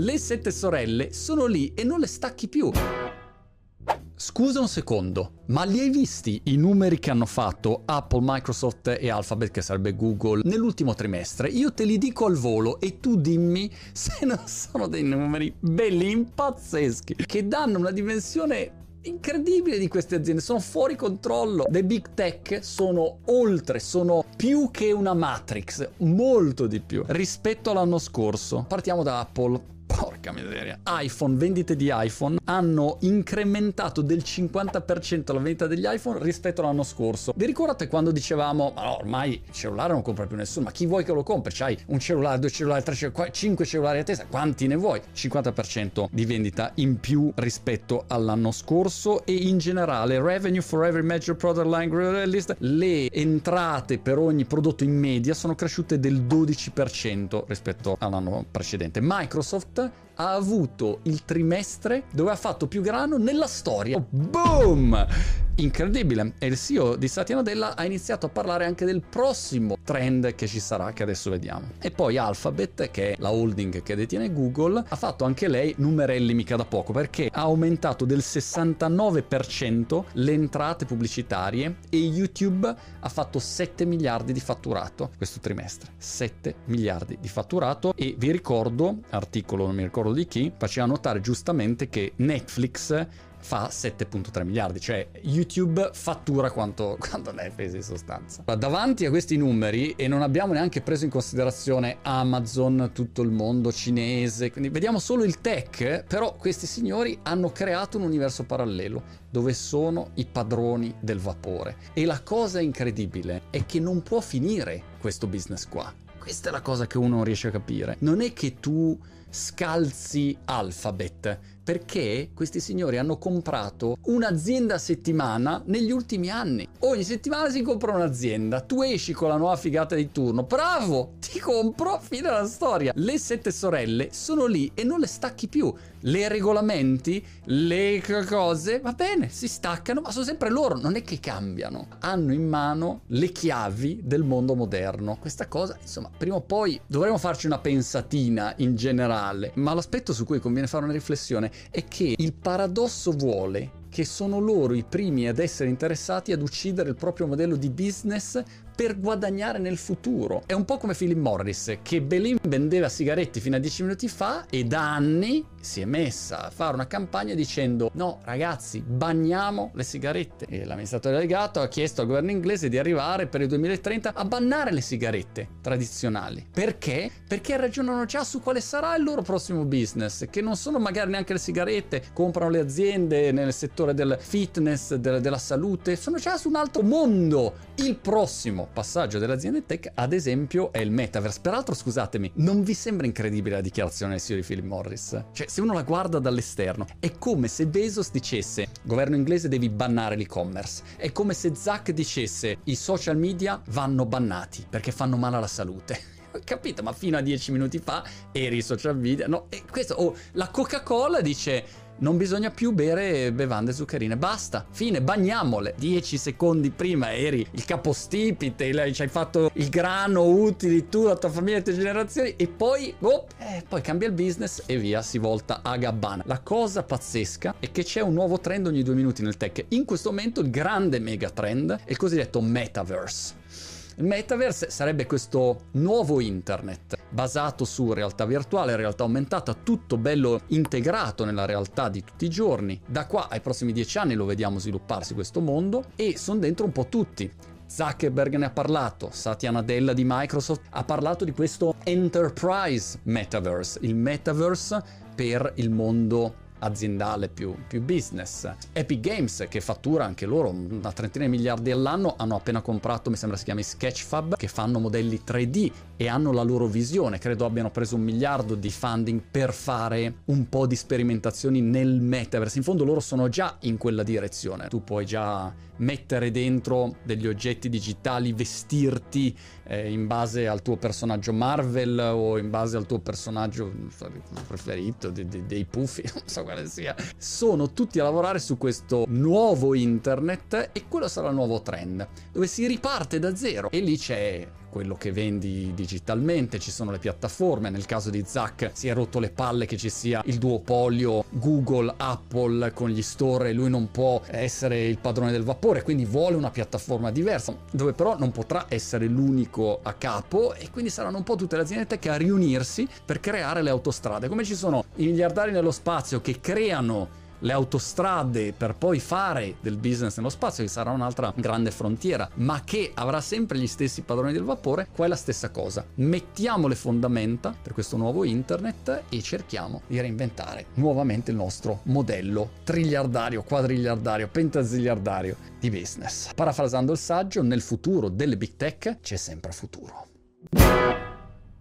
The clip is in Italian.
Le sette sorelle sono lì e non le stacchi più. Scusa un secondo, ma li hai visti i numeri che hanno fatto Apple, Microsoft e Alphabet, che sarebbe Google, nell'ultimo trimestre? Io te li dico al volo e tu dimmi se non sono dei numeri belli, pazzeschi, che danno una dimensione incredibile di queste aziende, sono fuori controllo. Le big tech sono oltre, sono più che una matrix, molto di più rispetto all'anno scorso. Partiamo da Apple. Porca miseria. iPhone, vendite di iPhone hanno incrementato del 50% la vendita degli iPhone rispetto all'anno scorso. Vi ricordate quando dicevamo, ma no, ormai il cellulare non compra più nessuno, ma chi vuoi che lo compri? C'hai un cellulare, due cellulari, tre cellulari, cinque cellulari a testa, quanti ne vuoi? 50% di vendita in più rispetto all'anno scorso e in generale revenue for every major product line list, le entrate per ogni prodotto in media sono cresciute del 12% rispetto all'anno precedente. Microsoft ha avuto il trimestre dove ha fatto più grano nella storia. Boom! Incredibile. E il CEO di Satya Nadella ha iniziato a parlare anche del prossimo trend che ci sarà, che adesso vediamo. E poi Alphabet, che è la holding che detiene Google, ha fatto anche lei numerelli mica da poco, perché ha aumentato del 69% le entrate pubblicitarie e YouTube ha fatto 7 miliardi di fatturato questo trimestre. 7 miliardi di fatturato e vi ricordo, articolo non mi ricordo di chi, faceva notare giustamente che Netflix fa 7.3 miliardi, cioè YouTube fattura quanto, quanto Netflix in sostanza. Davanti a questi numeri, e non abbiamo neanche preso in considerazione Amazon, tutto il mondo cinese, quindi vediamo solo il tech, però questi signori hanno creato un universo parallelo dove sono i padroni del vapore. E la cosa incredibile è che non può finire questo business qua. Questa è la cosa che uno non riesce a capire. Non è che tu scalzi Alphabet, perché questi signori hanno comprato un'azienda a settimana negli ultimi anni. Ogni settimana si compra un'azienda, tu esci con la nuova figata di turno, bravo, ti compro, fine della storia. Le sette sorelle sono lì e non le stacchi più. Le regolamenti, le cose, va bene, si staccano, ma sono sempre loro, non è che cambiano. Hanno in mano le chiavi del mondo moderno. Questa cosa, insomma, prima o poi dovremmo farci una pensatina in generale, ma l'aspetto su cui conviene fare una riflessione è che il paradosso vuole che sono loro i primi ad essere interessati ad uccidere il proprio modello di business per guadagnare nel futuro. È un po' come Philip Morris, che Belin vendeva sigaretti fino a 10 minuti fa e da anni si è messa a fare una campagna dicendo no ragazzi, bagniamo le sigarette. E l'amministratore delegato ha chiesto al governo inglese di arrivare per il 2030 a bannare le sigarette tradizionali. Perché? Perché ragionano già su quale sarà il loro prossimo business, che non sono magari neanche le sigarette, comprano le aziende nel settore del fitness, del, della salute, sono già su un altro mondo. Il prossimo passaggio delle aziende tech, ad esempio, è il metaverse. Peraltro, scusatemi, non vi sembra incredibile la dichiarazione del CEO di Philip Morris? Cioè, se uno la guarda dall'esterno, è come se Bezos dicesse: governo inglese devi bannare l'e-commerce. È come se Zack dicesse: i social media vanno bannati perché fanno male alla salute. Capito? Ma fino a dieci minuti fa eri social media. No, e questo, oh, la Coca-Cola dice non bisogna più bere bevande zuccherine, basta, fine, bagniamole. Dieci secondi prima eri il capostipite, ci hai fatto il grano utili tu, la tua famiglia, le tue generazioni e poi, oh, eh, poi cambia il business e via, si volta a gabbana. La cosa pazzesca è che c'è un nuovo trend ogni due minuti nel tech. In questo momento il grande mega trend è il cosiddetto metaverse. Il metaverse sarebbe questo nuovo internet basato su realtà virtuale, realtà aumentata, tutto bello integrato nella realtà di tutti i giorni. Da qua ai prossimi dieci anni lo vediamo svilupparsi questo mondo e sono dentro un po' tutti. Zuckerberg ne ha parlato, Satya Nadella di Microsoft ha parlato di questo enterprise metaverse, il metaverse per il mondo aziendale più, più, business. Epic Games che fattura anche loro una trentina di miliardi all'anno hanno appena comprato mi sembra si chiami Sketchfab che fanno modelli 3D e hanno la loro visione. Credo abbiano preso un miliardo di funding per fare un po' di sperimentazioni nel metaverse. In fondo loro sono già in quella direzione. Tu puoi già mettere dentro degli oggetti digitali vestirti eh, in base al tuo personaggio Marvel o in base al tuo personaggio preferito dei, dei, dei puffi non so quale sia, sono tutti a lavorare su questo nuovo internet e quello sarà il nuovo trend, dove si riparte da zero. E lì c'è quello che vendi digitalmente, ci sono le piattaforme, nel caso di Zack si è rotto le palle che ci sia il duopolio Google, Apple con gli store, lui non può essere il padrone del vapore, quindi vuole una piattaforma diversa, dove però non potrà essere l'unico a capo e quindi saranno un po' tutte le aziende tech a riunirsi per creare le autostrade, come ci sono i miliardari nello spazio che creano le autostrade per poi fare del business nello spazio, che sarà un'altra grande frontiera, ma che avrà sempre gli stessi padroni del vapore, qua è la stessa cosa. Mettiamo le fondamenta per questo nuovo internet e cerchiamo di reinventare nuovamente il nostro modello triliardario, quadriliardario, pentaziliardario di business. Parafrasando il saggio, nel futuro delle big tech c'è sempre futuro.